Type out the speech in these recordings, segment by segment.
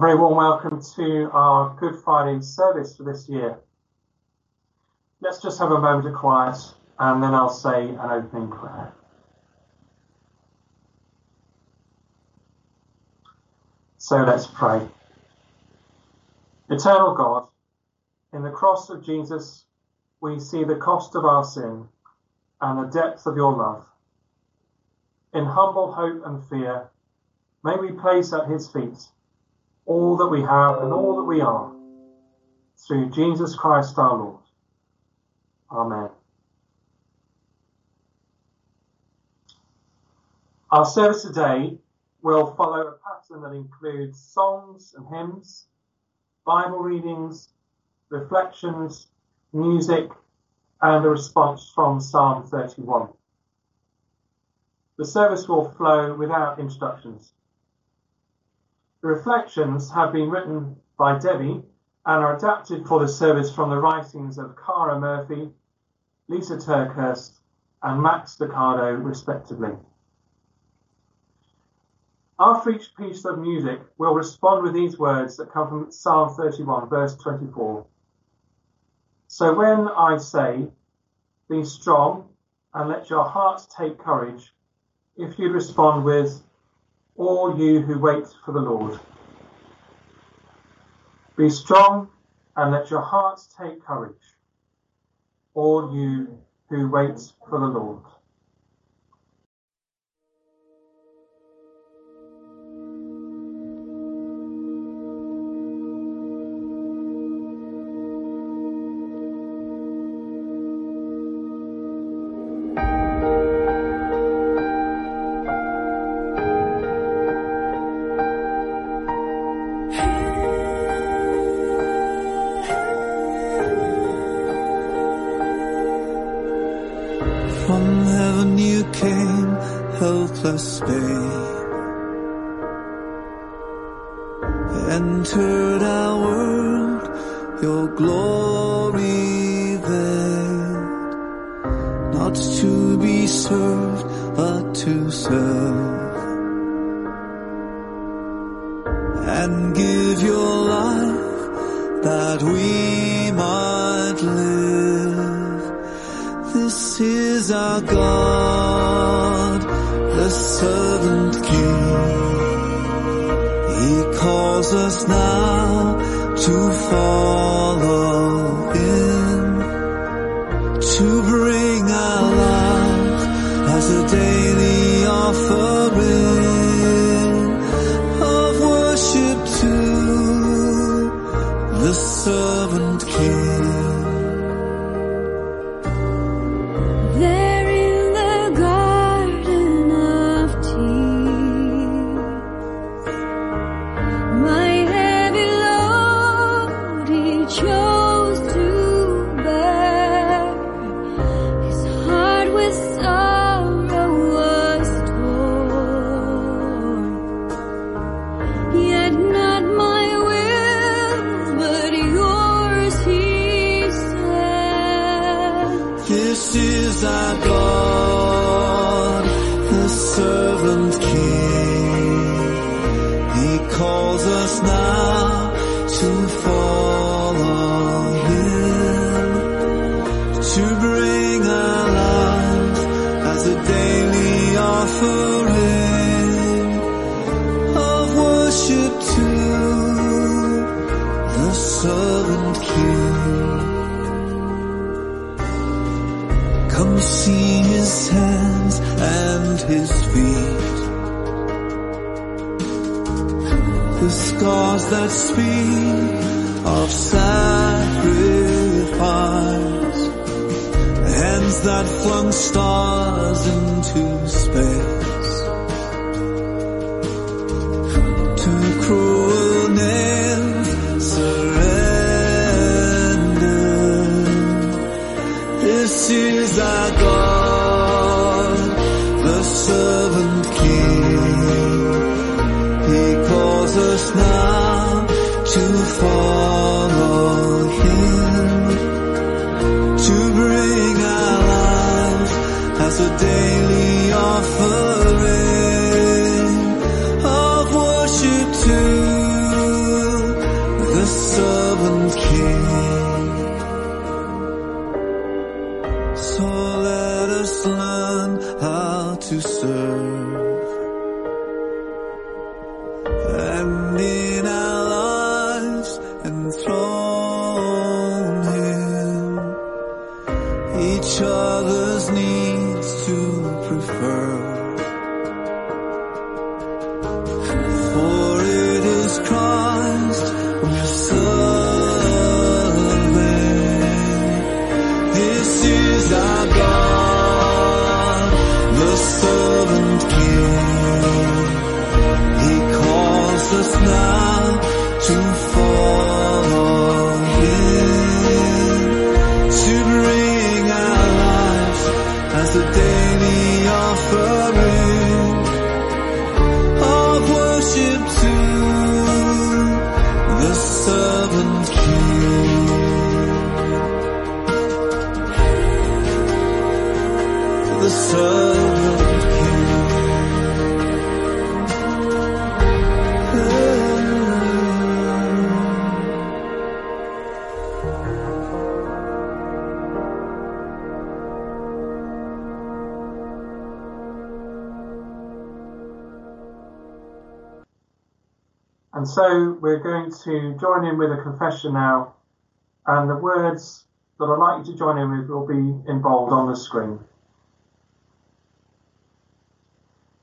Very warm welcome to our Good Friday service for this year. Let's just have a moment of quiet and then I'll say an opening prayer. So let's pray. Eternal God, in the cross of Jesus, we see the cost of our sin and the depth of your love. In humble hope and fear, may we place at his feet all that we have and all that we are, through Jesus Christ our Lord. Amen. Our service today will follow a pattern that includes songs and hymns, Bible readings, reflections, music, and a response from Psalm 31. The service will flow without introductions. The reflections have been written by Debbie and are adapted for the service from the writings of Cara Murphy, Lisa TerKeurst, and Max Lucado, respectively. After each piece of music, we'll respond with these words that come from Psalm 31, verse 24. So when I say, Be strong and let your hearts take courage, if you respond with, All you who wait for the Lord. Be strong and let your hearts take courage, all you who wait for the Lord. Helpless babe. Entered our world, your glory veiled. Not to be served, but to serve. And give your life that we might live. This is our God, the servant King. He calls us now to follow Him, to bring to join in with a confession now, and the words that I'd like you to join in with will be in bold on the screen.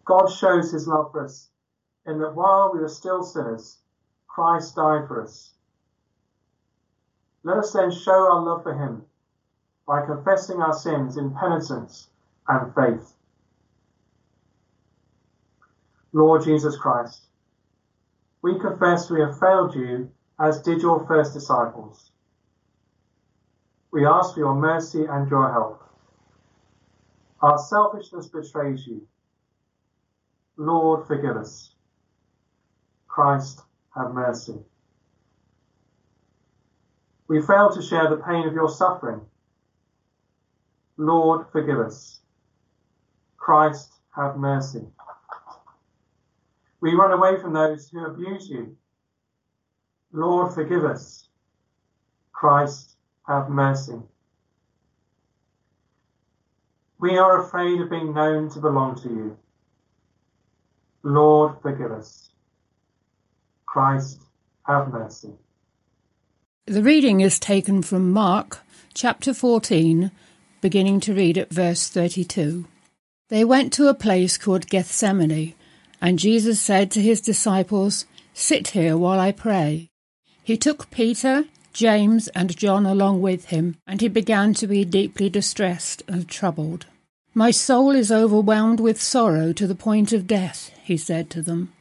God shows his love for us in that while we were still sinners, Christ died for us. Let us then show our love for him by confessing our sins in penitence and faith. Lord Jesus Christ, we confess we have failed you as did your first disciples. We ask for your mercy and your help. Our selfishness betrays you. Lord, forgive us. Christ, have mercy. We fail to share the pain of your suffering. Lord, forgive us. Christ, have mercy. We run away from those who abuse you. Lord, forgive us. Christ, have mercy. We are afraid of being known to belong to you. Lord, forgive us. Christ, have mercy. The reading is taken from Mark chapter 14, beginning to read at verse 32. They went to a place called Gethsemane, and Jesus said to his disciples, Sit here while I pray. He took Peter, James, and John along with him, and he began to be deeply distressed and troubled. My soul is overwhelmed with sorrow to the point of death, he said to them.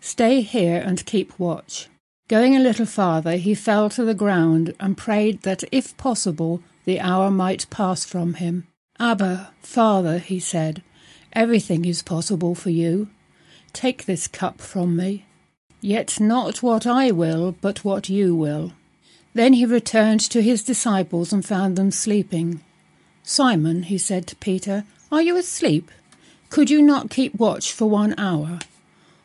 Stay here and keep watch. Going a little farther, he fell to the ground and prayed that, if possible, the hour might pass from him. Abba, Father, he said, everything is possible for you. Take this cup from me. Yet not what I will, but what you will. Then he returned to his disciples and found them sleeping. Simon, he said to Peter, are you asleep? Could you not keep watch for one hour?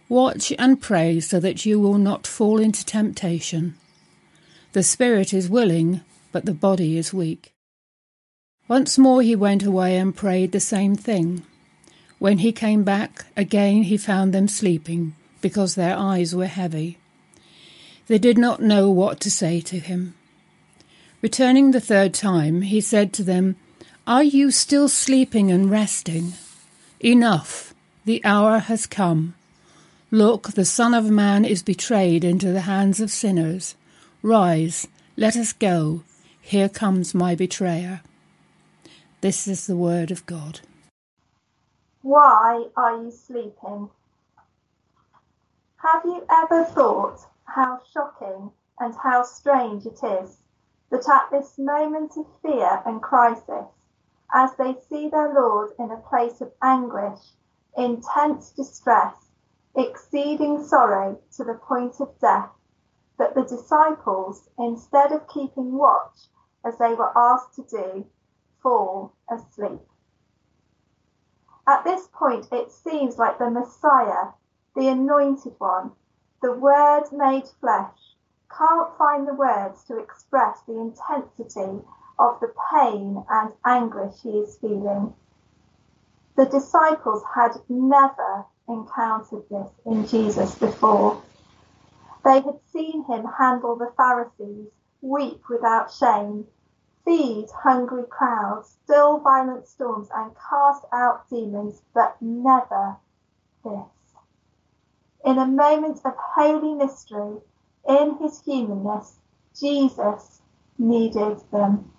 Watch and pray so that you will not fall into temptation. The spirit is willing, but the body is weak. Once more he went away and prayed the same thing. When he came back, again he found them sleeping, because their eyes were heavy. They did not know what to say to him. Returning the third time, he said to them, Are you still sleeping and resting? Enough, the hour has come. Look, the Son of Man is betrayed into the hands of sinners. Rise, let us go. Here comes my betrayer. This is the word of God. Why are you sleeping? Have you ever thought how shocking and how strange it is that at this moment of fear and crisis, as they see their Lord in a place of anguish, intense distress, exceeding sorrow to the point of death, that the disciples, instead of keeping watch as they were asked to do, fall asleep. At this point, it seems like the Messiah, the Anointed One, the Word made flesh, can't find the words to express the intensity of the pain and anguish he is feeling. The disciples had never encountered this in Jesus before. They had seen him handle the Pharisees, weep without shame, feed hungry crowds, still violent storms, and cast out demons, but never this. In a moment of holy mystery, in his humanness, Jesus needed them.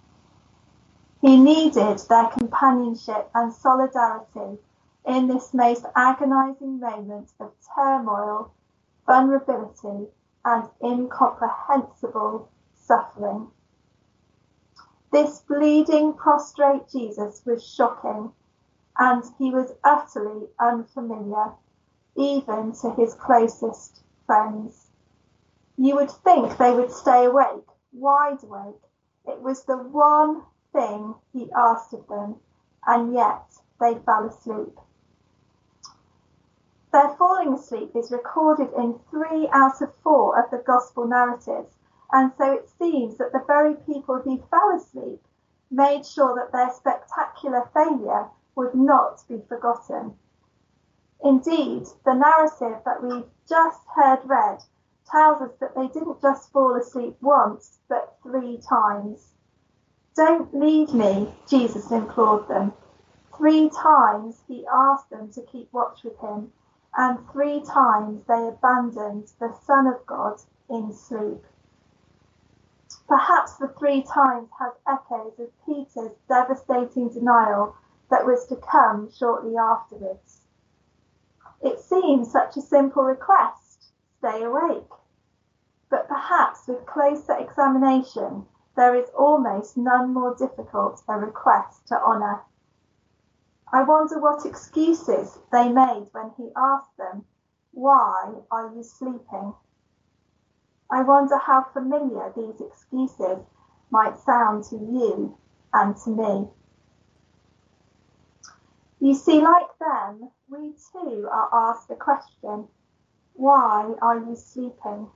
He needed their companionship and solidarity in this most agonizing moment of turmoil, vulnerability, and incomprehensible suffering. This bleeding, prostrate Jesus was shocking, and he was utterly unfamiliar, even to his closest friends. You would think they would stay awake, wide awake. It was the one thing he asked of them, and yet they fell asleep. Their falling asleep is recorded in three out of four of the Gospel narratives, and so it seems that the very people who fell asleep made sure that their spectacular failure would not be forgotten. Indeed, the narrative that we've just heard read tells us that they didn't just fall asleep once, but three times. Don't leave me, Jesus implored them. Three times he asked them to keep watch with him, and three times they abandoned the Son of God in sleep. Perhaps the three times have echoes of Peter's devastating denial that was to come shortly afterwards. It seems such a simple request stay awake. But perhaps with closer examination, there is almost none more difficult a request to honour. I wonder what excuses they made when he asked them, Why are you sleeping? I wonder how familiar these excuses might sound to you and to me. You see, like them, we too are asked the question, Why are you sleeping?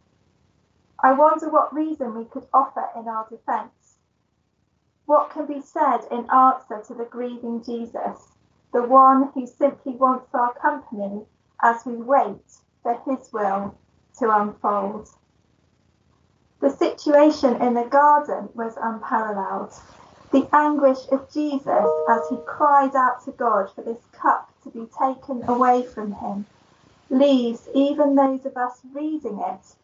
I wonder what reason we could offer in our defence. What can be said in answer to the grieving Jesus, the one who simply wants our company as we wait for his will to unfold? The situation in the garden was unparalleled. The anguish of Jesus as he cried out to God for this cup to be taken away from him leaves even those of us reading it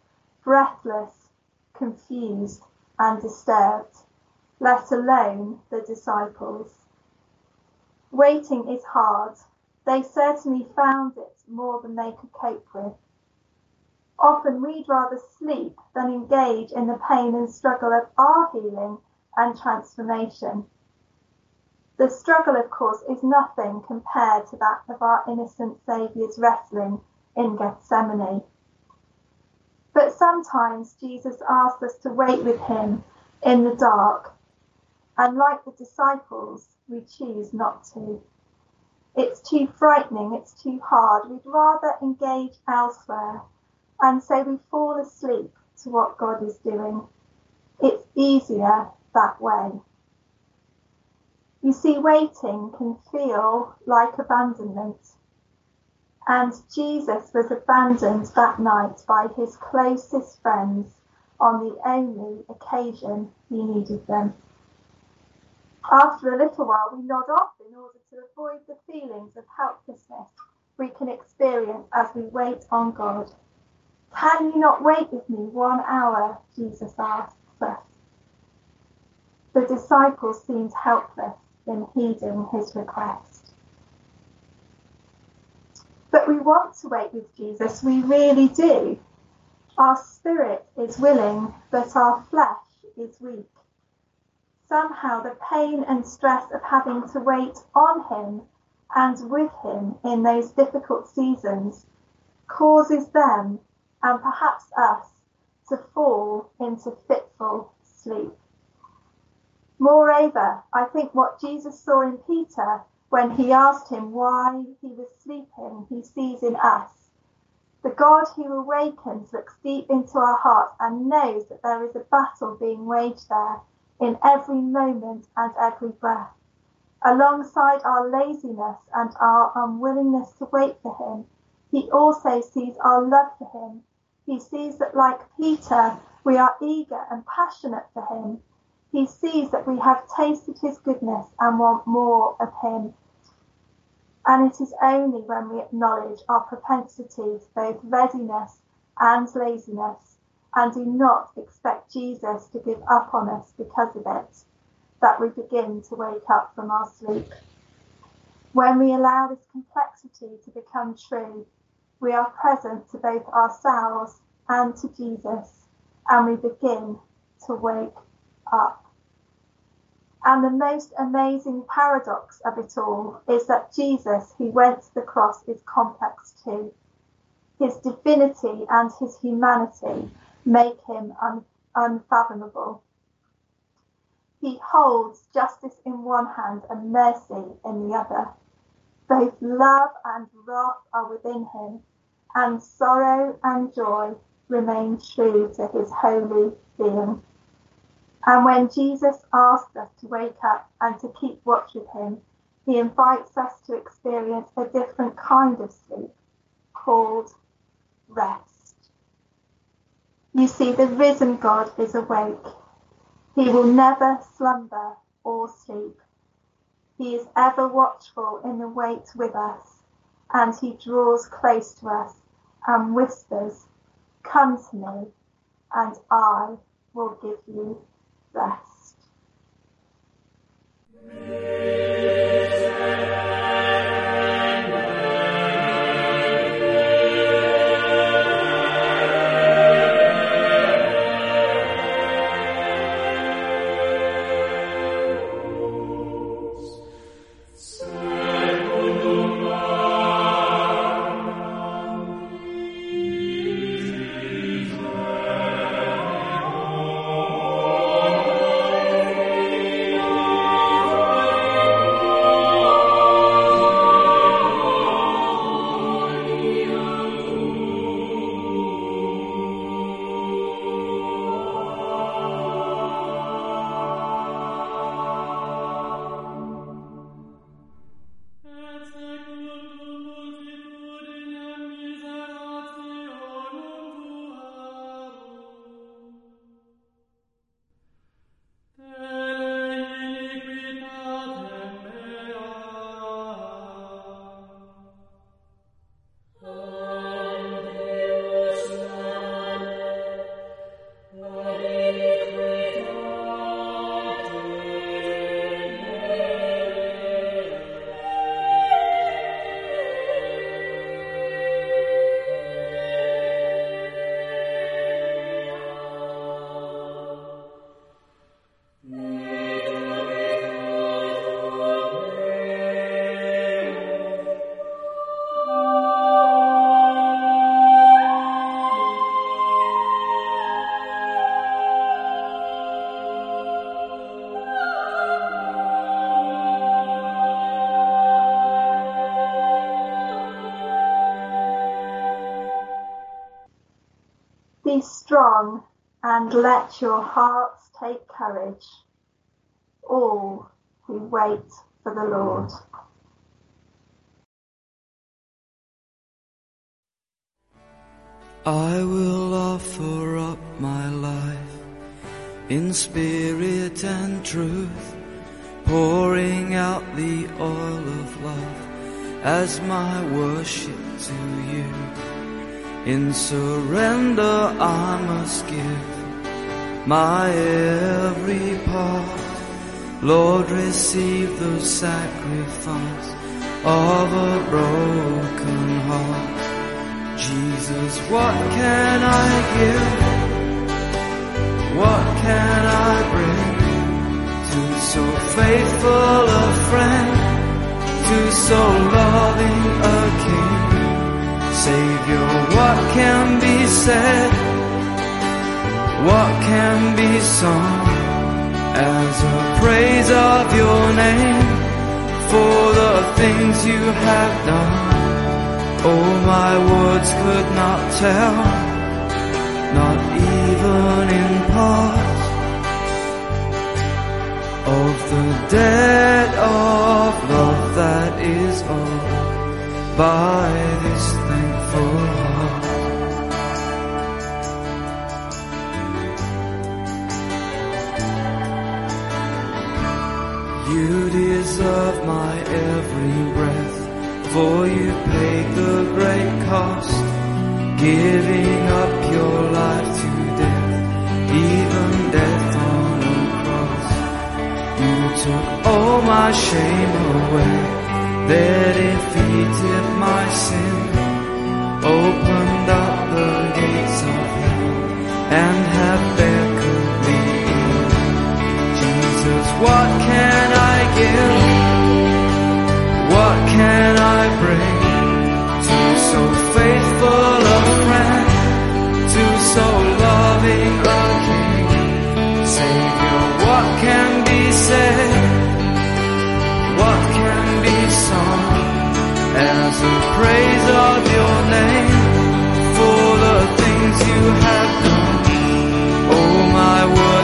breathless, confused, and disturbed, let alone the disciples. Waiting is hard. They certainly found it more than they could cope with. Often we'd rather sleep than engage in the pain and struggle of our healing and transformation. The struggle, of course, is nothing compared to that of our innocent Saviour's wrestling in Gethsemane. But sometimes Jesus asks us to wait with him in the dark, and like the disciples, we choose not to. It's too frightening, it's too hard. We'd rather engage elsewhere, and so we fall asleep to what God is doing. It's easier that way. You see, waiting can feel like abandonment. And Jesus was abandoned that night by his closest friends on the only occasion he needed them. After a little while, we nod off in order to avoid the feelings of helplessness we can experience as we wait on God. Can you not wait with me one hour? Jesus asks us. The disciples seemed helpless in heeding his request. But we want to wait with Jesus, we really do. Our spirit is willing, but our flesh is weak. Somehow the pain and stress of having to wait on Him and with Him in those difficult seasons causes them, and perhaps us, to fall into fitful sleep. Moreover, I think what Jesus saw in Peter when he asked him why he was sleeping, he sees in us The God who awakens looks deep into our hearts and knows that there is a battle being waged there in every moment and every breath. Alongside our laziness and our unwillingness to wait for Him, He also sees our love for Him. He sees that, like Peter, we are eager and passionate for Him. He sees that we have tasted His goodness and want more of Him. And it is only when we acknowledge our propensities, both readiness and laziness, and do not expect Jesus to give up on us because of it, that we begin to wake up from our sleep. When we allow this complexity to become true, we are present to both ourselves and to Jesus, and we begin to wake up. And the most amazing paradox of it all is that Jesus, who went to the cross, is complex too. His divinity and his humanity make him un- unfathomable. He holds justice in one hand and mercy in the other. Both love and wrath are within him, and sorrow and joy remain true to his holy being. And when Jesus asks us to wake up and to keep watch with him, he invites us to experience a different kind of sleep called rest. You see, the risen God is awake. He will never slumber or sleep. He is ever watchful in the wait with us, and he draws close to us and whispers, Come to me, and I will give you rest. Your hearts take courage, all who wait for the Lord. I will offer up my life in spirit and truth, pouring out the oil of love as my worship to you. In surrender I must give my every part. Lord, receive the sacrifice of a broken heart. Jesus, what can I give? What can I bring to so faithful a friend, to so loving a king? Savior, what can be said? What can be sung as a praise of your name for the things you have done? Oh, my words could not tell, not even in part, of the debt of love that is owed by this thankful You deserve my every breath, for you paid the great cost, giving up your life to death, even death on a cross. You took all my shame away, there defeated my sin, opened up the gates of hell, and have beckoned what can I give? What can I bring to so faithful a friend, to so loving a king? Savior, what can be said? What can be sung as a praise of your name for the things you have done? Oh, my words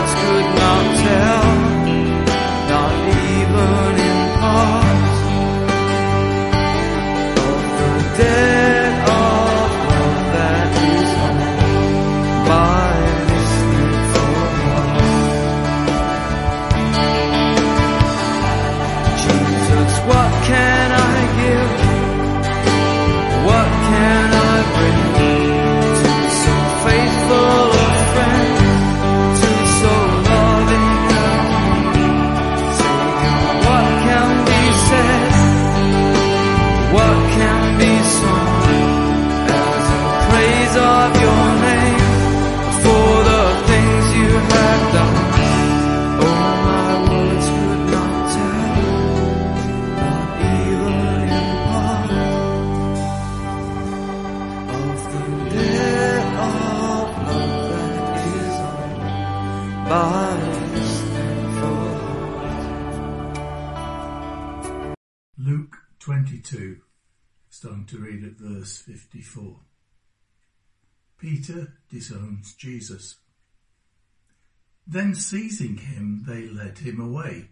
led him away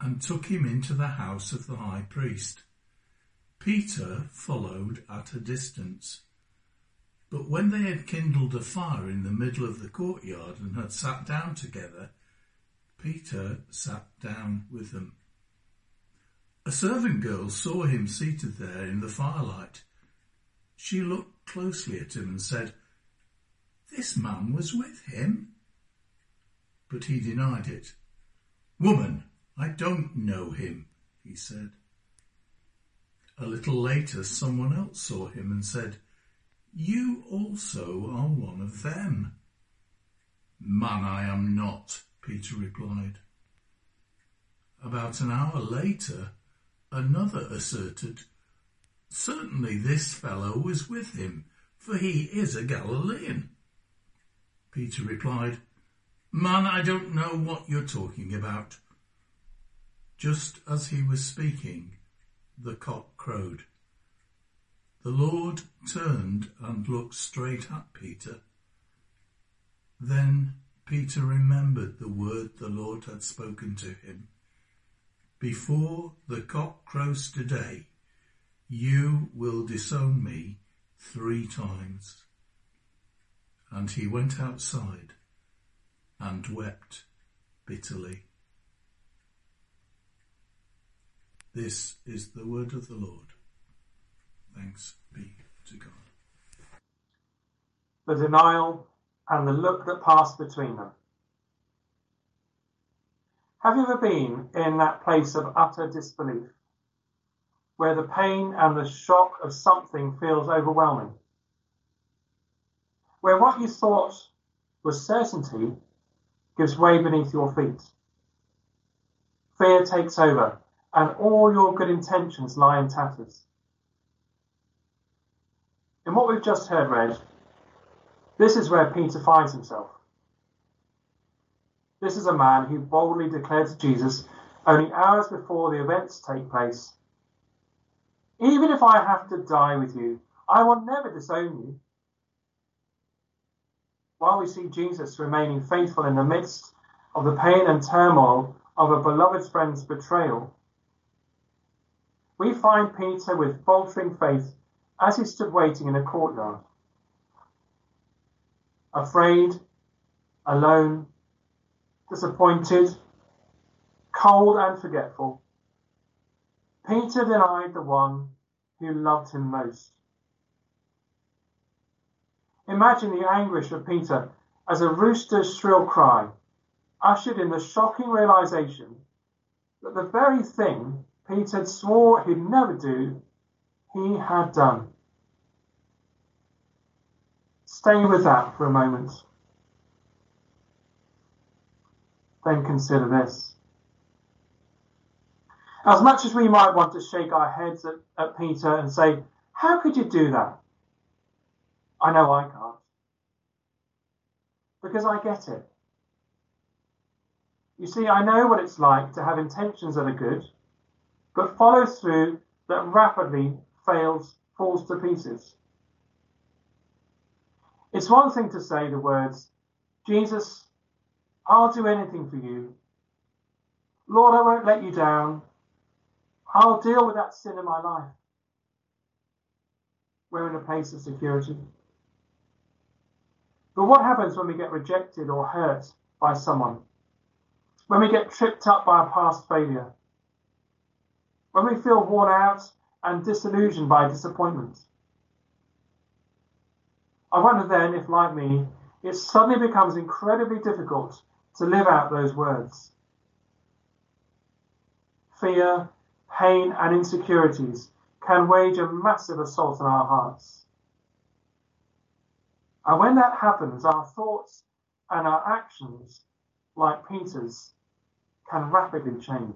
and took him into the house of the high priest. Peter followed at a distance. But when they had kindled a fire in the middle of the courtyard and had sat down together, Peter sat down with them. A servant girl saw him seated there in the firelight. She looked closely at him and said, This man was with him. But he denied it. Woman, I don't know him, he said. A little later, someone else saw him and said, You also are one of them. Man, I am not, Peter replied. About an hour later, another asserted, Certainly this fellow was with him, for he is a Galilean. Peter replied, Man, I don't know what you're talking about. Just as he was speaking, the cock crowed. The Lord turned and looked straight at Peter. Then Peter remembered the word the Lord had spoken to him. Before the cock crows today, you will disown me three times. And he went outside and wept bitterly. This is the word of the Lord. Thanks be to God. the denial, and the look that passed between them. Have you ever been in that place of utter disbelief, where the pain and the shock of something feels overwhelming? Where what you thought was certainty gives way beneath your feet? Fear takes over, and all your good intentions lie in tatters. In what we've just heard read, this is where Peter finds himself. This is a man who boldly declared to Jesus only hours before the events take place Even if I have to die with you, I will never disown you. While we see Jesus remaining faithful in the midst of the pain and turmoil of a beloved friend's betrayal, we find Peter with faltering faith as he stood waiting in a courtyard. Afraid, alone, disappointed, cold and forgetful, Peter denied the one who loved him most. Imagine the anguish of Peter as a rooster's shrill cry ushered in the shocking realization that the very thing Peter had swore he'd never do, he had done. Stay with that for a moment. Then consider this. As much as we might want to shake our heads at, at Peter and say, How could you do that? I know I can't. Because I get it. You see, I know what it's like to have intentions that are good, but follow through that rapidly fails, falls to pieces. It's one thing to say the words, Jesus, I'll do anything for you. Lord, I won't let you down. I'll deal with that sin in my life. We're in a place of security. But what happens when we get rejected or hurt by someone? When we get tripped up by a past failure? When we feel worn out and disillusioned by disappointment? I wonder then if, like me, it suddenly becomes incredibly difficult to live out those words. Fear, pain, and insecurities can wage a massive assault on our hearts. And when that happens, our thoughts and our actions, like Peter's, can rapidly change.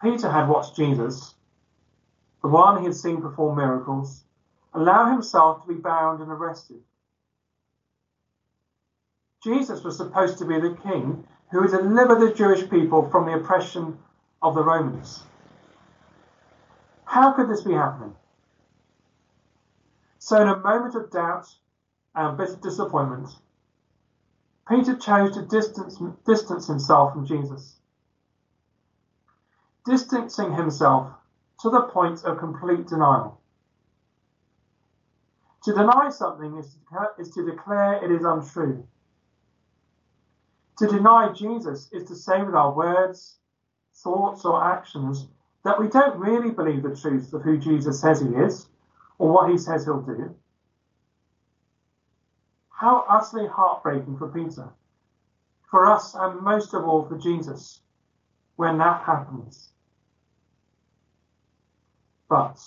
Peter had watched Jesus, the one he had seen perform miracles, allow himself to be bound and arrested. Jesus was supposed to be the king who would deliver the Jewish people from the oppression of the Romans. How could this be happening? So, in a moment of doubt and bitter disappointment, Peter chose to distance, distance himself from Jesus. Distancing himself to the point of complete denial. To deny something is to, is to declare it is untrue. To deny Jesus is to say with our words, thoughts, or actions that we don't really believe the truth of who Jesus says he is or what he says he'll do. How utterly heartbreaking for Peter, for us, and most of all for Jesus, when that happens. But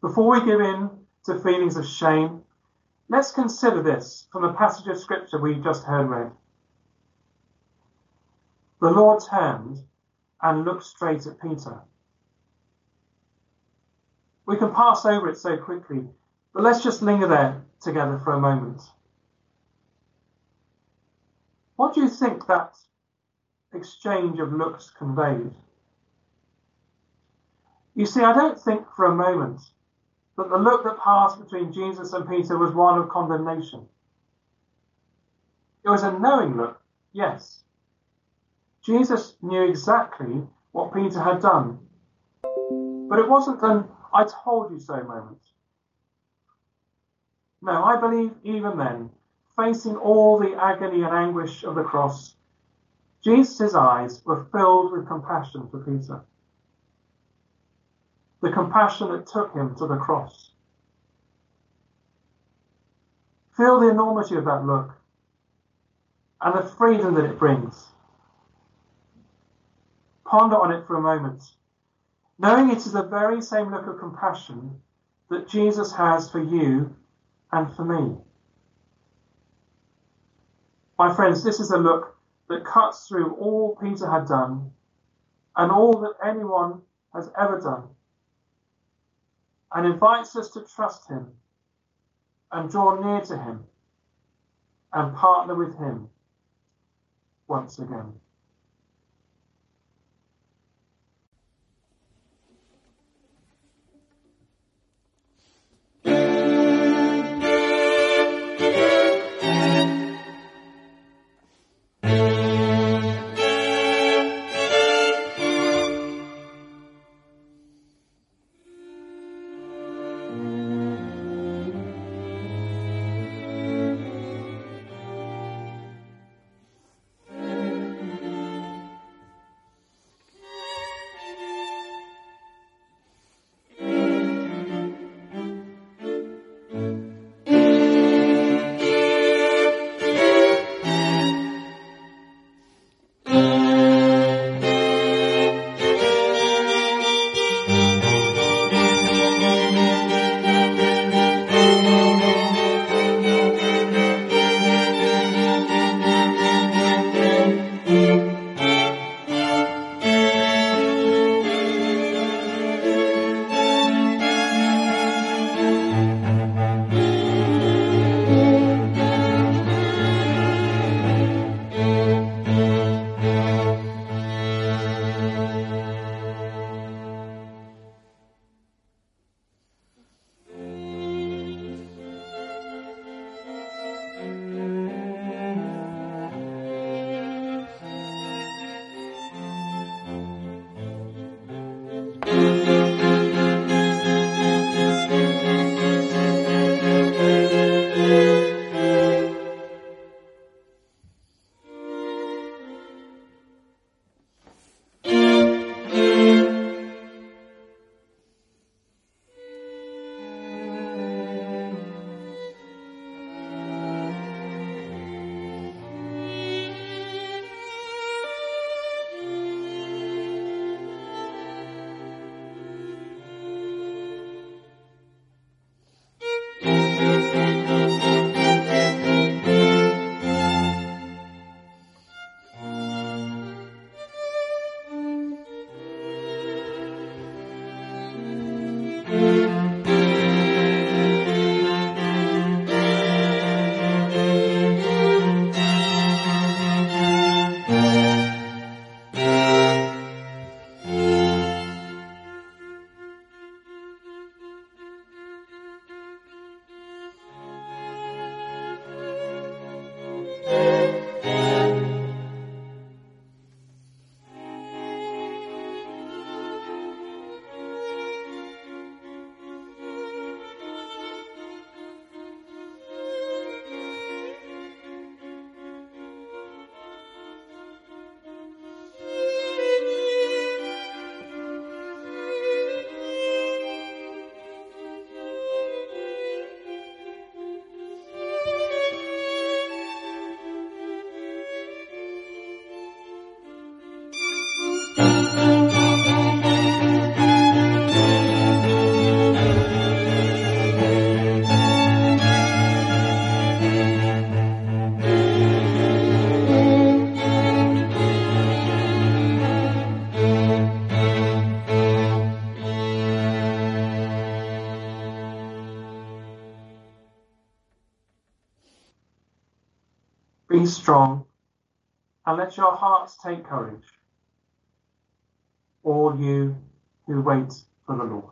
before we give in to feelings of shame, let's consider this from the passage of scripture we just heard read. The Lord turned and looked straight at Peter. We can pass over it so quickly, but let's just linger there together for a moment. What do you think that exchange of looks conveyed? You see, I don't think for a moment that the look that passed between Jesus and Peter was one of condemnation. It was a knowing look, yes. Jesus knew exactly what Peter had done. But it wasn't an I told you so moment. No, I believe even then, facing all the agony and anguish of the cross, Jesus' eyes were filled with compassion for Peter the compassion that took him to the cross. Feel the enormity of that look and the freedom that it brings. Ponder on it for a moment, knowing it is the very same look of compassion that Jesus has for you and for me. My friends, this is a look that cuts through all Peter had done and all that anyone has ever done and invites us to trust him and draw near to him and partner with him once again. Take courage, all you who wait for the Lord.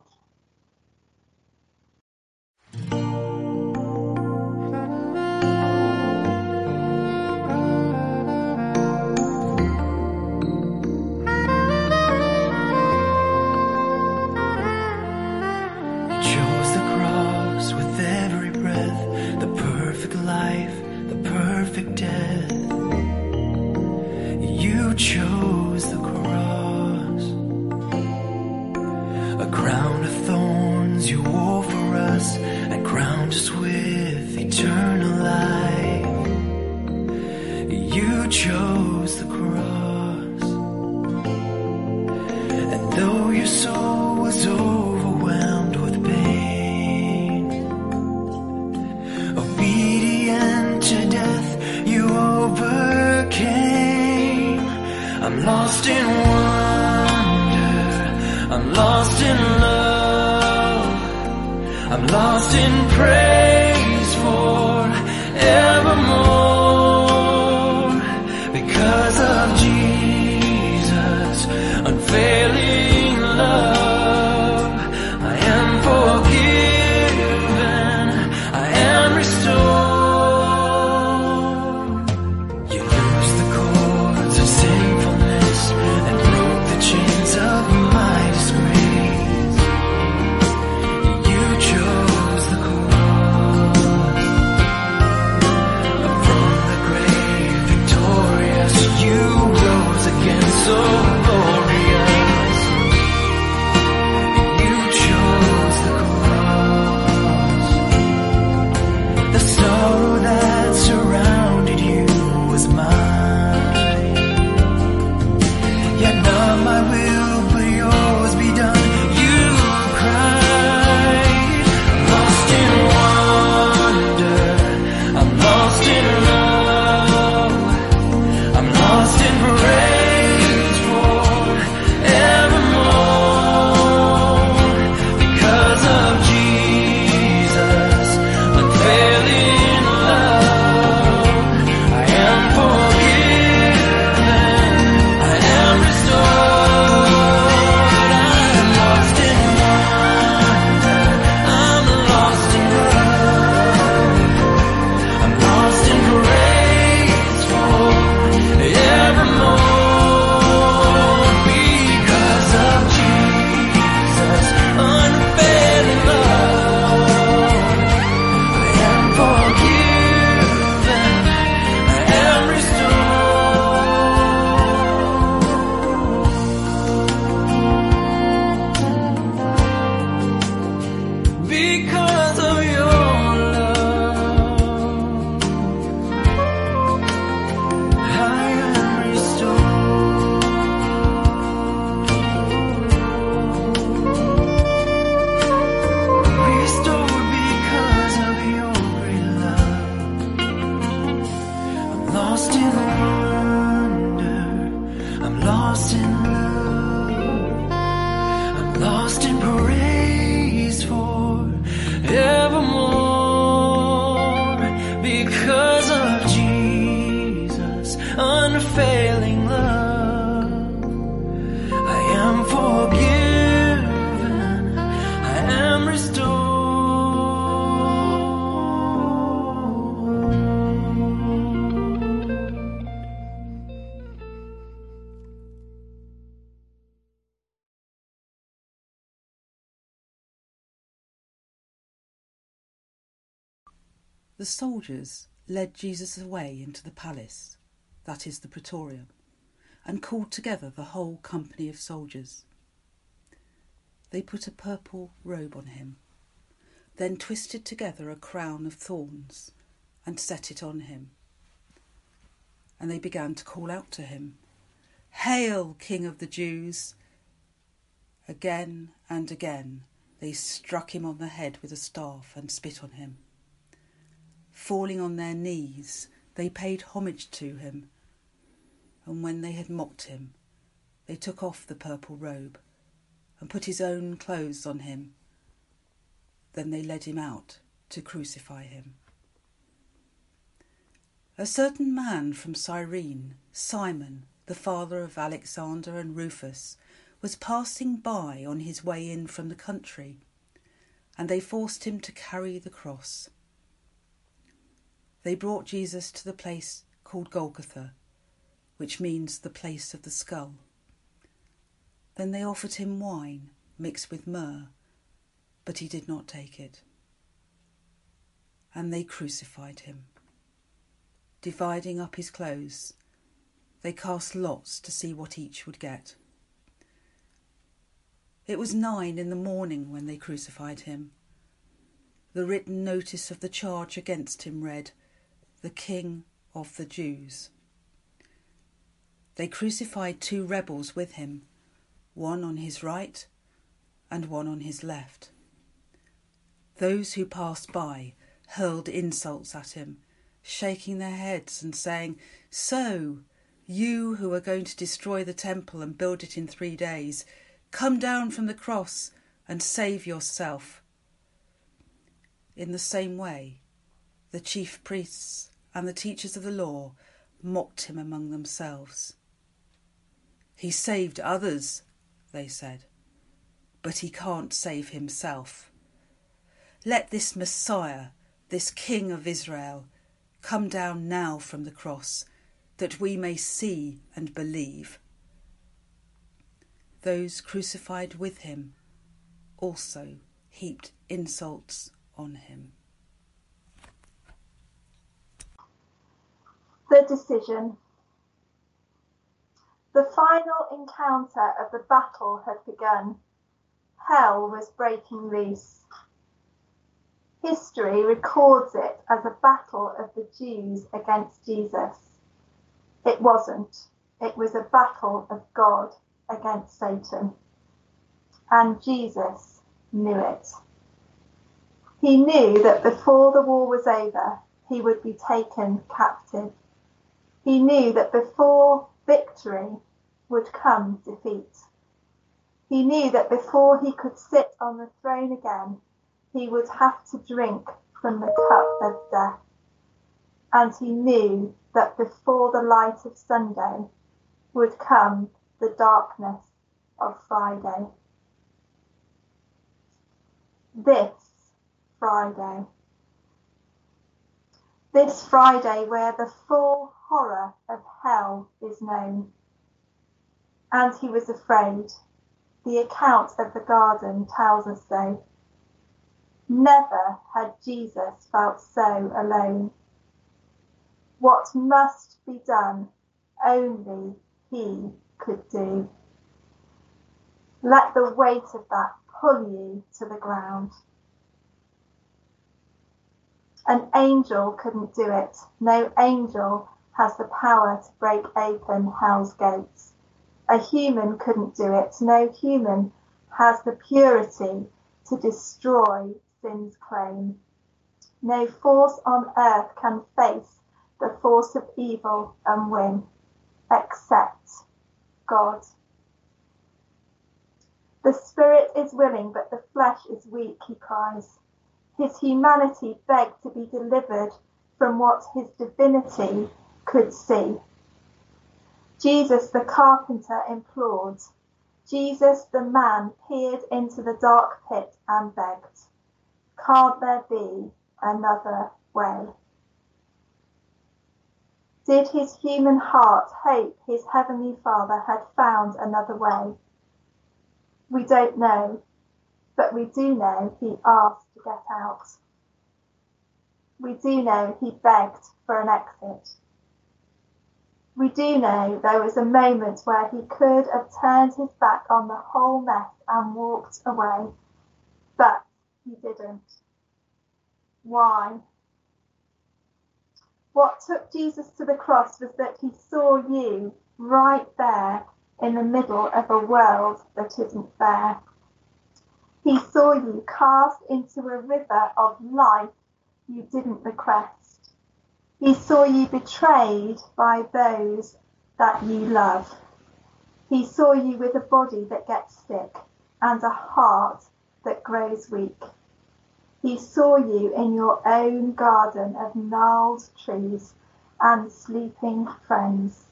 The soldiers led Jesus away into the palace, that is the praetorium, and called together the whole company of soldiers. They put a purple robe on him, then twisted together a crown of thorns and set it on him. And they began to call out to him, Hail, King of the Jews! Again and again they struck him on the head with a staff and spit on him. Falling on their knees, they paid homage to him, and when they had mocked him, they took off the purple robe and put his own clothes on him. Then they led him out to crucify him. A certain man from Cyrene, Simon, the father of Alexander and Rufus, was passing by on his way in from the country, and they forced him to carry the cross. They brought Jesus to the place called Golgotha, which means the place of the skull. Then they offered him wine mixed with myrrh, but he did not take it. And they crucified him. Dividing up his clothes, they cast lots to see what each would get. It was nine in the morning when they crucified him. The written notice of the charge against him read, The King of the Jews. They crucified two rebels with him, one on his right and one on his left. Those who passed by hurled insults at him, shaking their heads and saying, So, you who are going to destroy the temple and build it in three days, come down from the cross and save yourself. In the same way, the chief priests and the teachers of the law mocked him among themselves. He saved others, they said, but he can't save himself. Let this Messiah, this King of Israel, come down now from the cross, that we may see and believe. Those crucified with him also heaped insults on him. The decision. The final encounter of the battle had begun. Hell was breaking loose. History records it as a battle of the Jews against Jesus. It wasn't. It was a battle of God against Satan. And Jesus knew it. He knew that before the war was over, he would be taken captive. He knew that before victory would come defeat. He knew that before he could sit on the throne again, he would have to drink from the cup of death. And he knew that before the light of Sunday would come the darkness of Friday. This Friday. This Friday, where the full horror of hell is known. And he was afraid. The account of the garden tells us so. Never had Jesus felt so alone. What must be done, only he could do. Let the weight of that pull you to the ground. An angel couldn't do it. No angel has the power to break open hell's gates. A human couldn't do it. No human has the purity to destroy sin's claim. No force on earth can face the force of evil and win, except God. The spirit is willing, but the flesh is weak, he cries. His humanity begged to be delivered from what his divinity could see. Jesus the carpenter implored. Jesus the man peered into the dark pit and begged, Can't there be another way? Did his human heart hope his heavenly Father had found another way? We don't know, but we do know he asked to get out. We do know he begged for an exit. We do know there was a moment where he could have turned his back on the whole mess and walked away, but he didn't. Why? What took Jesus to the cross was that he saw you right there in the middle of a world that isn't fair. He saw you cast into a river of life you didn't request. He saw you betrayed by those that you love. He saw you with a body that gets sick and a heart that grows weak. He saw you in your own garden of gnarled trees, and sleeping friends.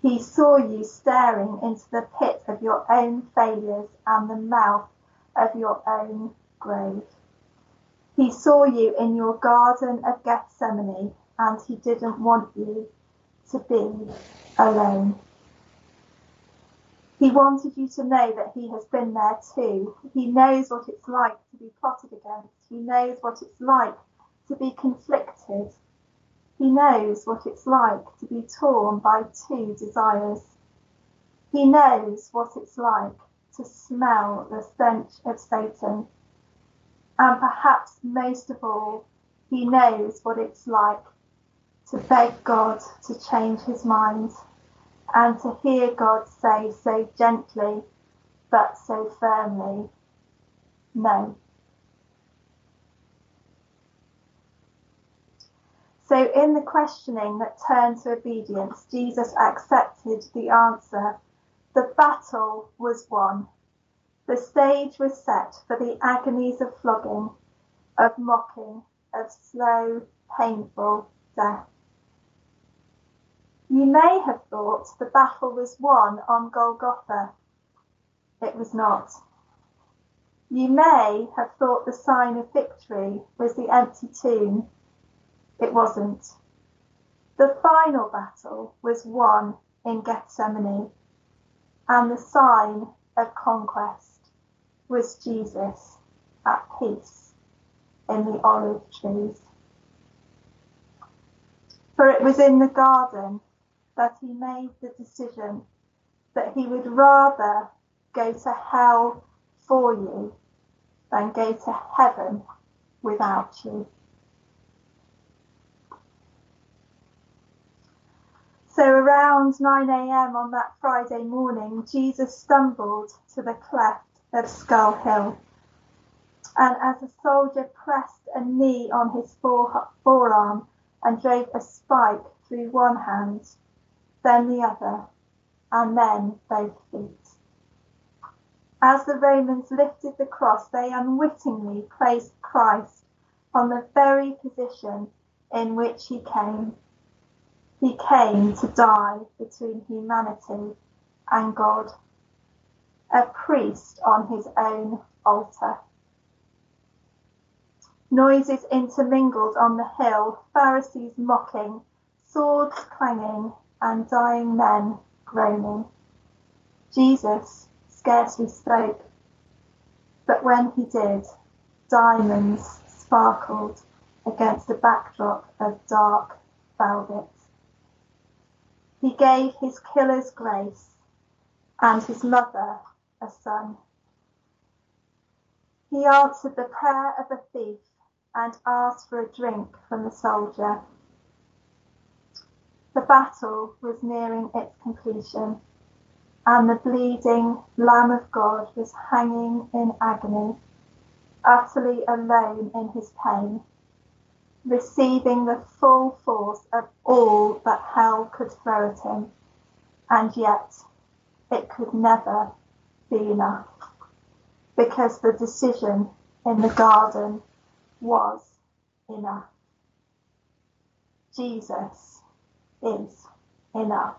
He saw you staring into the pit of your own failures and the mouth of your own grave. He saw you in your garden of Gethsemane and he didn't want you to be alone. He wanted you to know that he has been there too. He knows what it's like to be plotted against. He knows what it's like to be conflicted. He knows what it's like to be torn by two desires. He knows what it's like to smell the stench of Satan. And perhaps most of all, he knows what it's like to beg God to change his mind and to hear God say so gently but so firmly, no. So, in the questioning that turned to obedience, Jesus accepted the answer. The battle was won. The stage was set for the agonies of flogging, of mocking, of slow, painful death. You may have thought the battle was won on Golgotha. It was not. You may have thought the sign of victory was the empty tomb. It wasn't. The final battle was won in Gethsemane, and the sign of conquest was Jesus at peace in the olive trees. For it was in the garden that he made the decision that he would rather go to hell for you than go to heaven without you. So around 9 a.m. on that Friday morning, Jesus stumbled to the cleft of Skull Hill. And as a soldier pressed a knee on his forearm and drove a spike through one hand, then the other, and then both feet. As the Romans lifted the cross, they unwittingly placed Christ on the very position in which he came. He came to die between humanity and God, a priest on his own altar. Noises intermingled on the hill, Pharisees mocking, swords clanging, and dying men groaning. Jesus scarcely spoke, but when he did, diamonds sparkled against a backdrop of dark velvet. He gave his killers grace and his mother a son. He answered the prayer of a thief and asked for a drink from the soldier. The battle was nearing its completion, and the bleeding Lamb of God was hanging in agony, utterly alone in his pain, receiving the full force of all that hell could throw at him, and yet it could never be enough, because the decision in the garden was enough. Jesus is enough.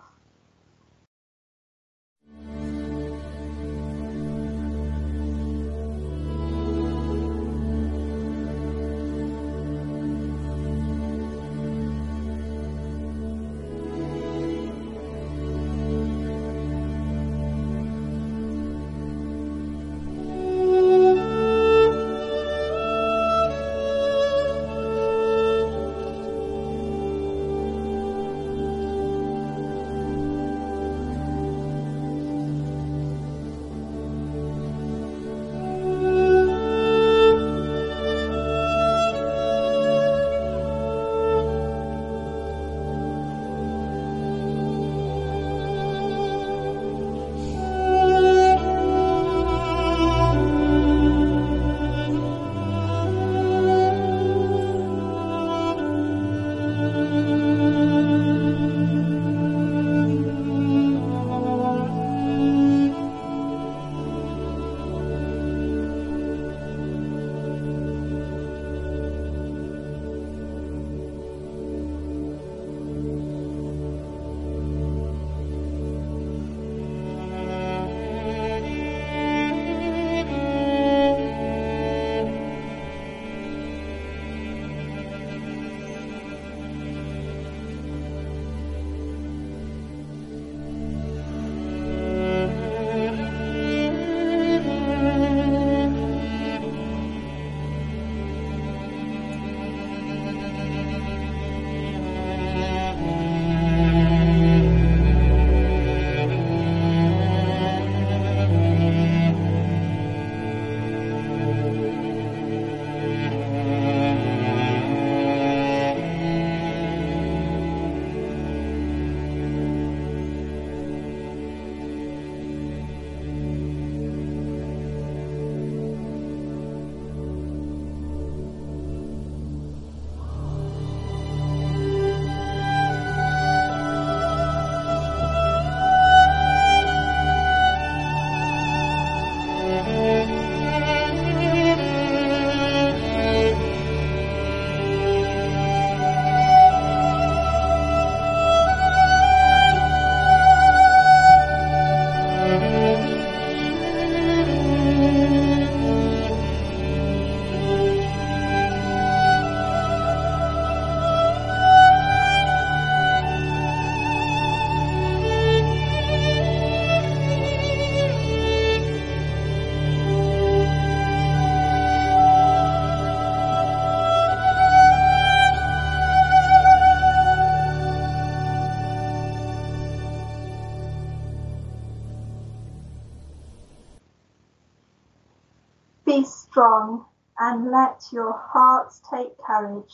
Your hearts take courage,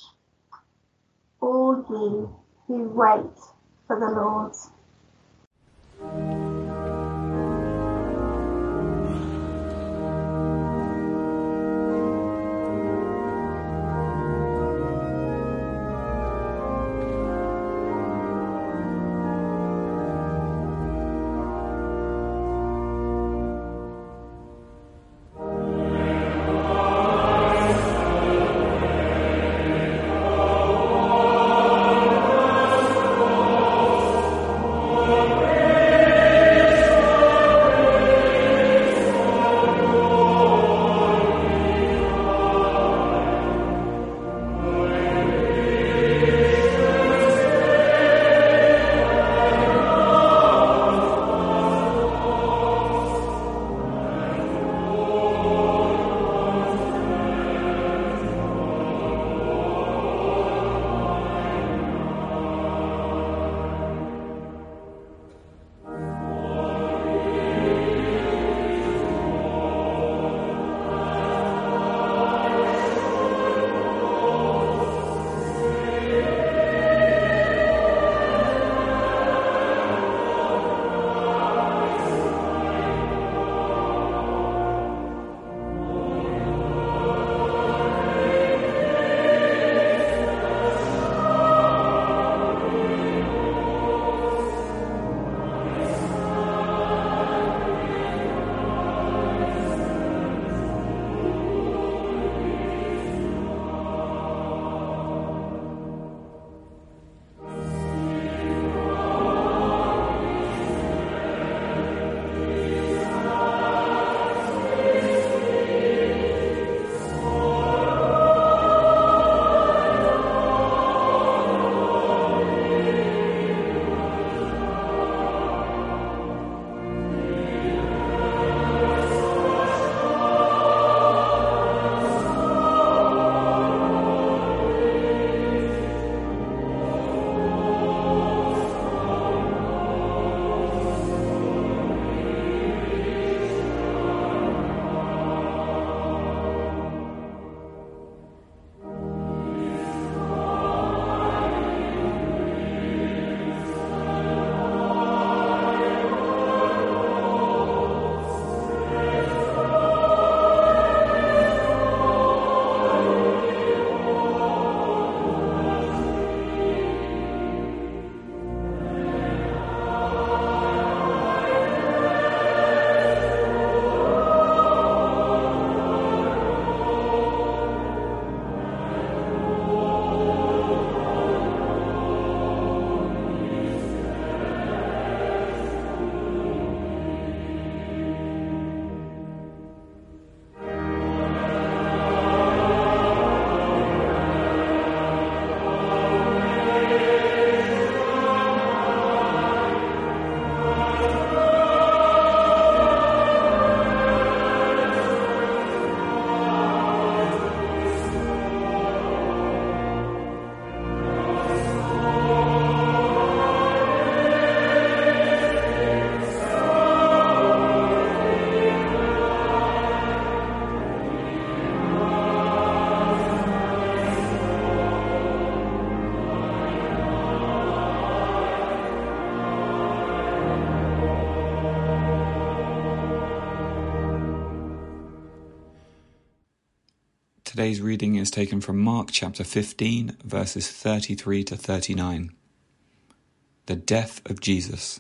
all ye who wait for the Lord. Today's reading is taken from Mark chapter 15, verses 33 to 39. The death of Jesus.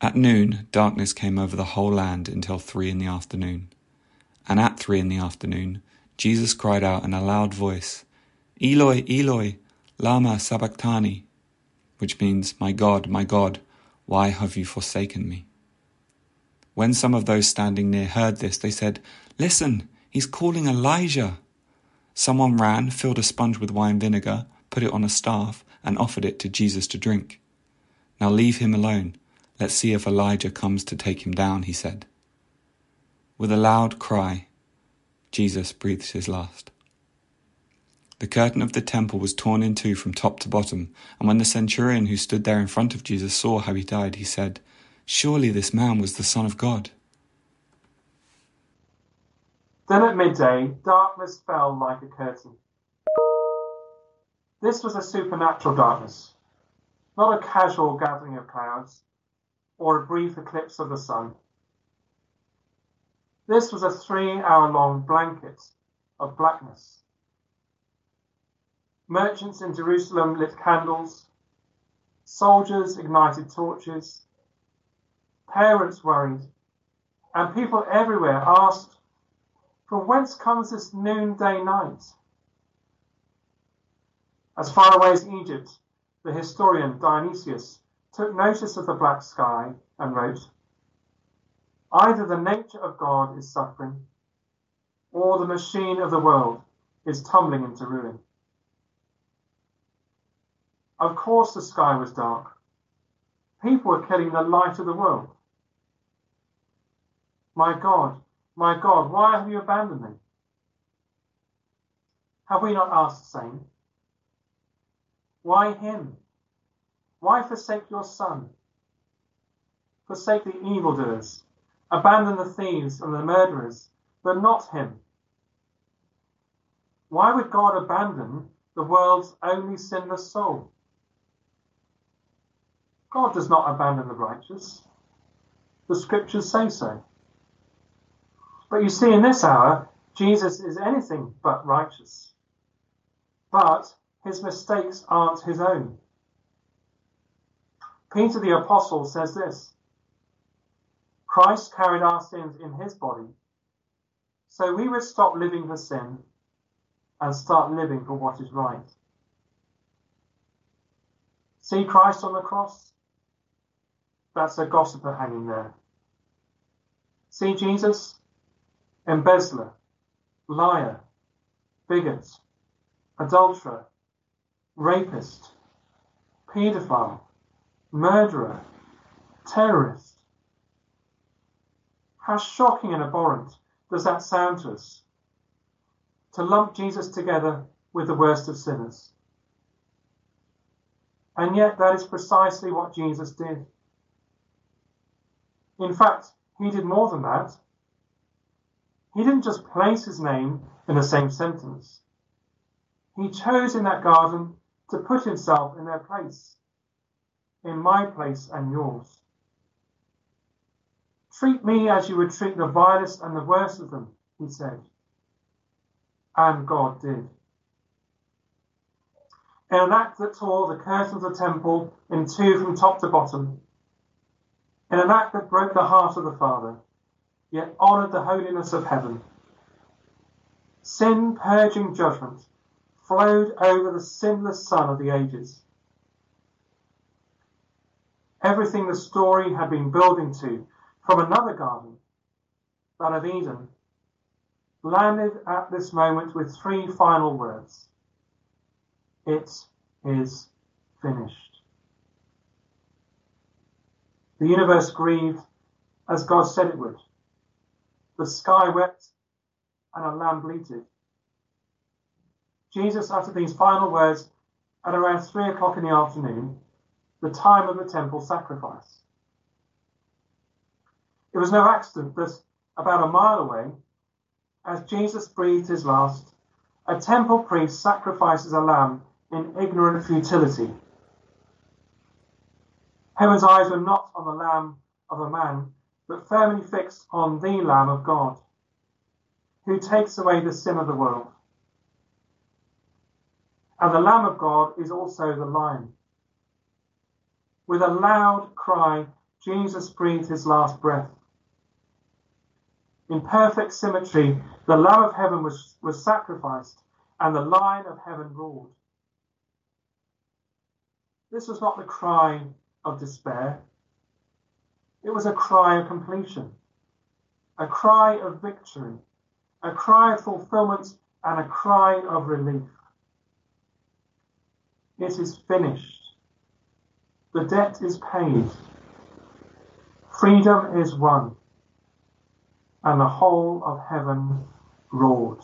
At noon, darkness came over the whole land until three in the afternoon. And at three in the afternoon, Jesus cried out in a loud voice, Eloi, Eloi, lama sabachthani, which means, My God, my God, why have you forsaken me? When some of those standing near heard this, they said, Listen, He's calling Elijah. Someone ran, filled a sponge with wine vinegar, put it on a staff, and offered it to Jesus to drink. Now leave him alone. Let's see if Elijah comes to take him down, he said. With a loud cry, Jesus breathed his last. The curtain of the temple was torn in two from top to bottom, and when the centurion who stood there in front of Jesus saw how he died, he said, Surely this man was the Son of God. Then at midday, darkness fell like a curtain. This was a supernatural darkness, not a casual gathering of clouds or a brief eclipse of the sun. This was a three hour long blanket of blackness. Merchants in Jerusalem lit candles, soldiers ignited torches, parents worried, and people everywhere asked, From whence comes this noonday night? As far away as Egypt, the historian Dionysius took notice of the black sky and wrote, Either the nature of God is suffering, or the machine of the world is tumbling into ruin. Of course, the sky was dark. People were killing the light of the world. My God, my God, why have you abandoned me? Have we not asked the same? Why him? Why forsake your son? Forsake the evildoers, abandon the thieves and the murderers, but not him. Why would God abandon the world's only sinless soul? God does not abandon the righteous. The scriptures say so. But you see, in this hour, Jesus is anything but righteous. But his mistakes aren't his own. Peter the Apostle says this Christ carried our sins in his body, so we would stop living for sin and start living for what is right. See Christ on the cross? That's a gossiper hanging there. See Jesus? Embezzler, liar, bigot, adulterer, rapist, paedophile, murderer, terrorist. How shocking and abhorrent does that sound to us? To lump Jesus together with the worst of sinners. And yet, that is precisely what Jesus did. In fact, he did more than that. He didn't just place his name in the same sentence. He chose in that garden to put himself in their place, in my place and yours. Treat me as you would treat the vilest and the worst of them, he said. And God did. In an act that tore the curtains of the temple in two from top to bottom, in an act that broke the heart of the Father, yet honoured the holiness of heaven, sin purging judgment flowed over the sinless Son of the ages. Everything the story had been building to from another garden, that of Eden, landed at this moment with three final words It is finished. The universe grieved as God said it would. The sky wept and a lamb bleated. Jesus uttered these final words at around three o'clock in the afternoon, the time of the temple sacrifice. It was no accident that about a mile away, as Jesus breathed his last, a temple priest sacrifices a lamb in ignorant futility. Heaven's eyes were not on the lamb of a man, but firmly fixed on the Lamb of God, who takes away the sin of the world. And the Lamb of God is also the lion. With a loud cry, Jesus breathed his last breath. In perfect symmetry, the Lamb of heaven was, was sacrificed, and the Lion of heaven roared. This was not the cry of despair. It was a cry of completion, a cry of victory, a cry of fulfillment, and a cry of relief. It is finished. The debt is paid. Freedom is won. And the whole of heaven roared.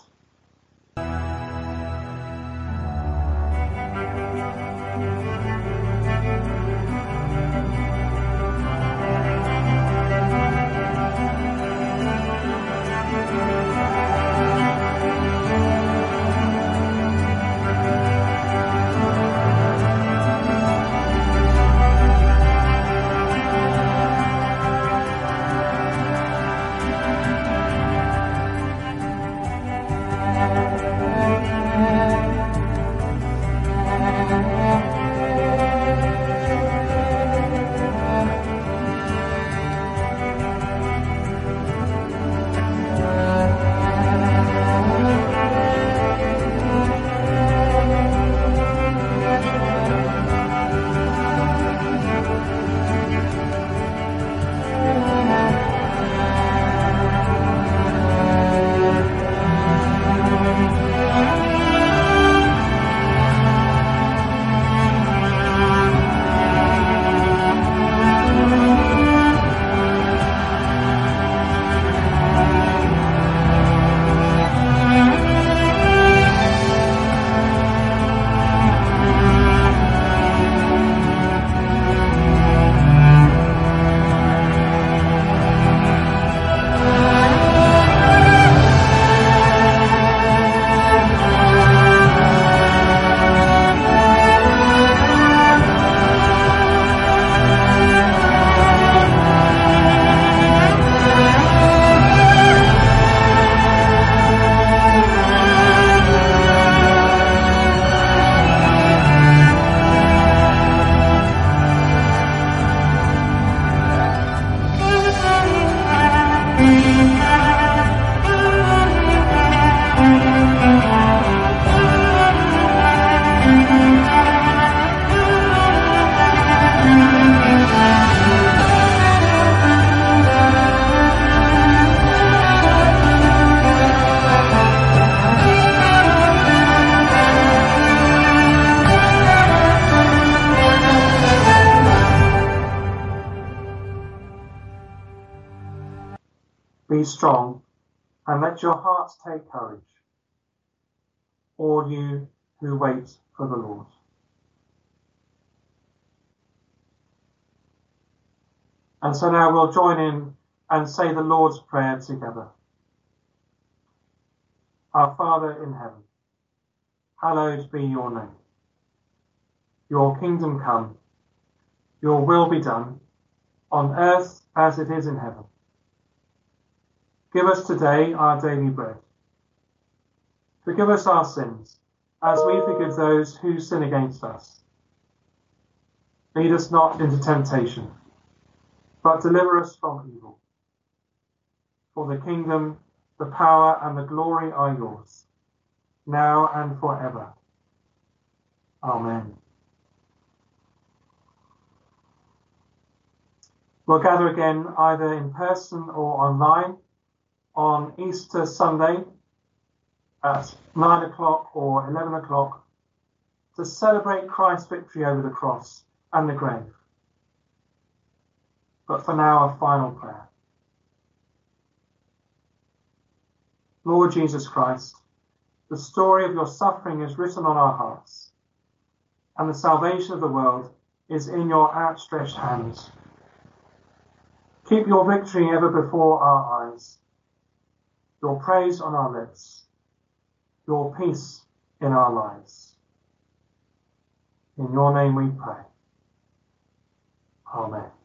Take courage, all you who wait for the Lord. And so now we'll join in and say the Lord's Prayer together. Our Father in heaven, hallowed be your name. Your kingdom come, your will be done, on earth as it is in heaven. Give us today our daily bread. Forgive us our sins, as we forgive those who sin against us. Lead us not into temptation, but deliver us from evil. For the kingdom, the power, and the glory are yours, now and forever. Amen. We'll gather again either in person or online on Easter Sunday at 9 o'clock or 11 o'clock to celebrate Christ's victory over the cross and the grave. But for now, a final prayer. Lord Jesus Christ, the story of your suffering is written on our hearts, and the salvation of the world is in your outstretched hands. Keep your victory ever before our eyes your praise on our lips, your peace in our lives. In your name we pray. Amen.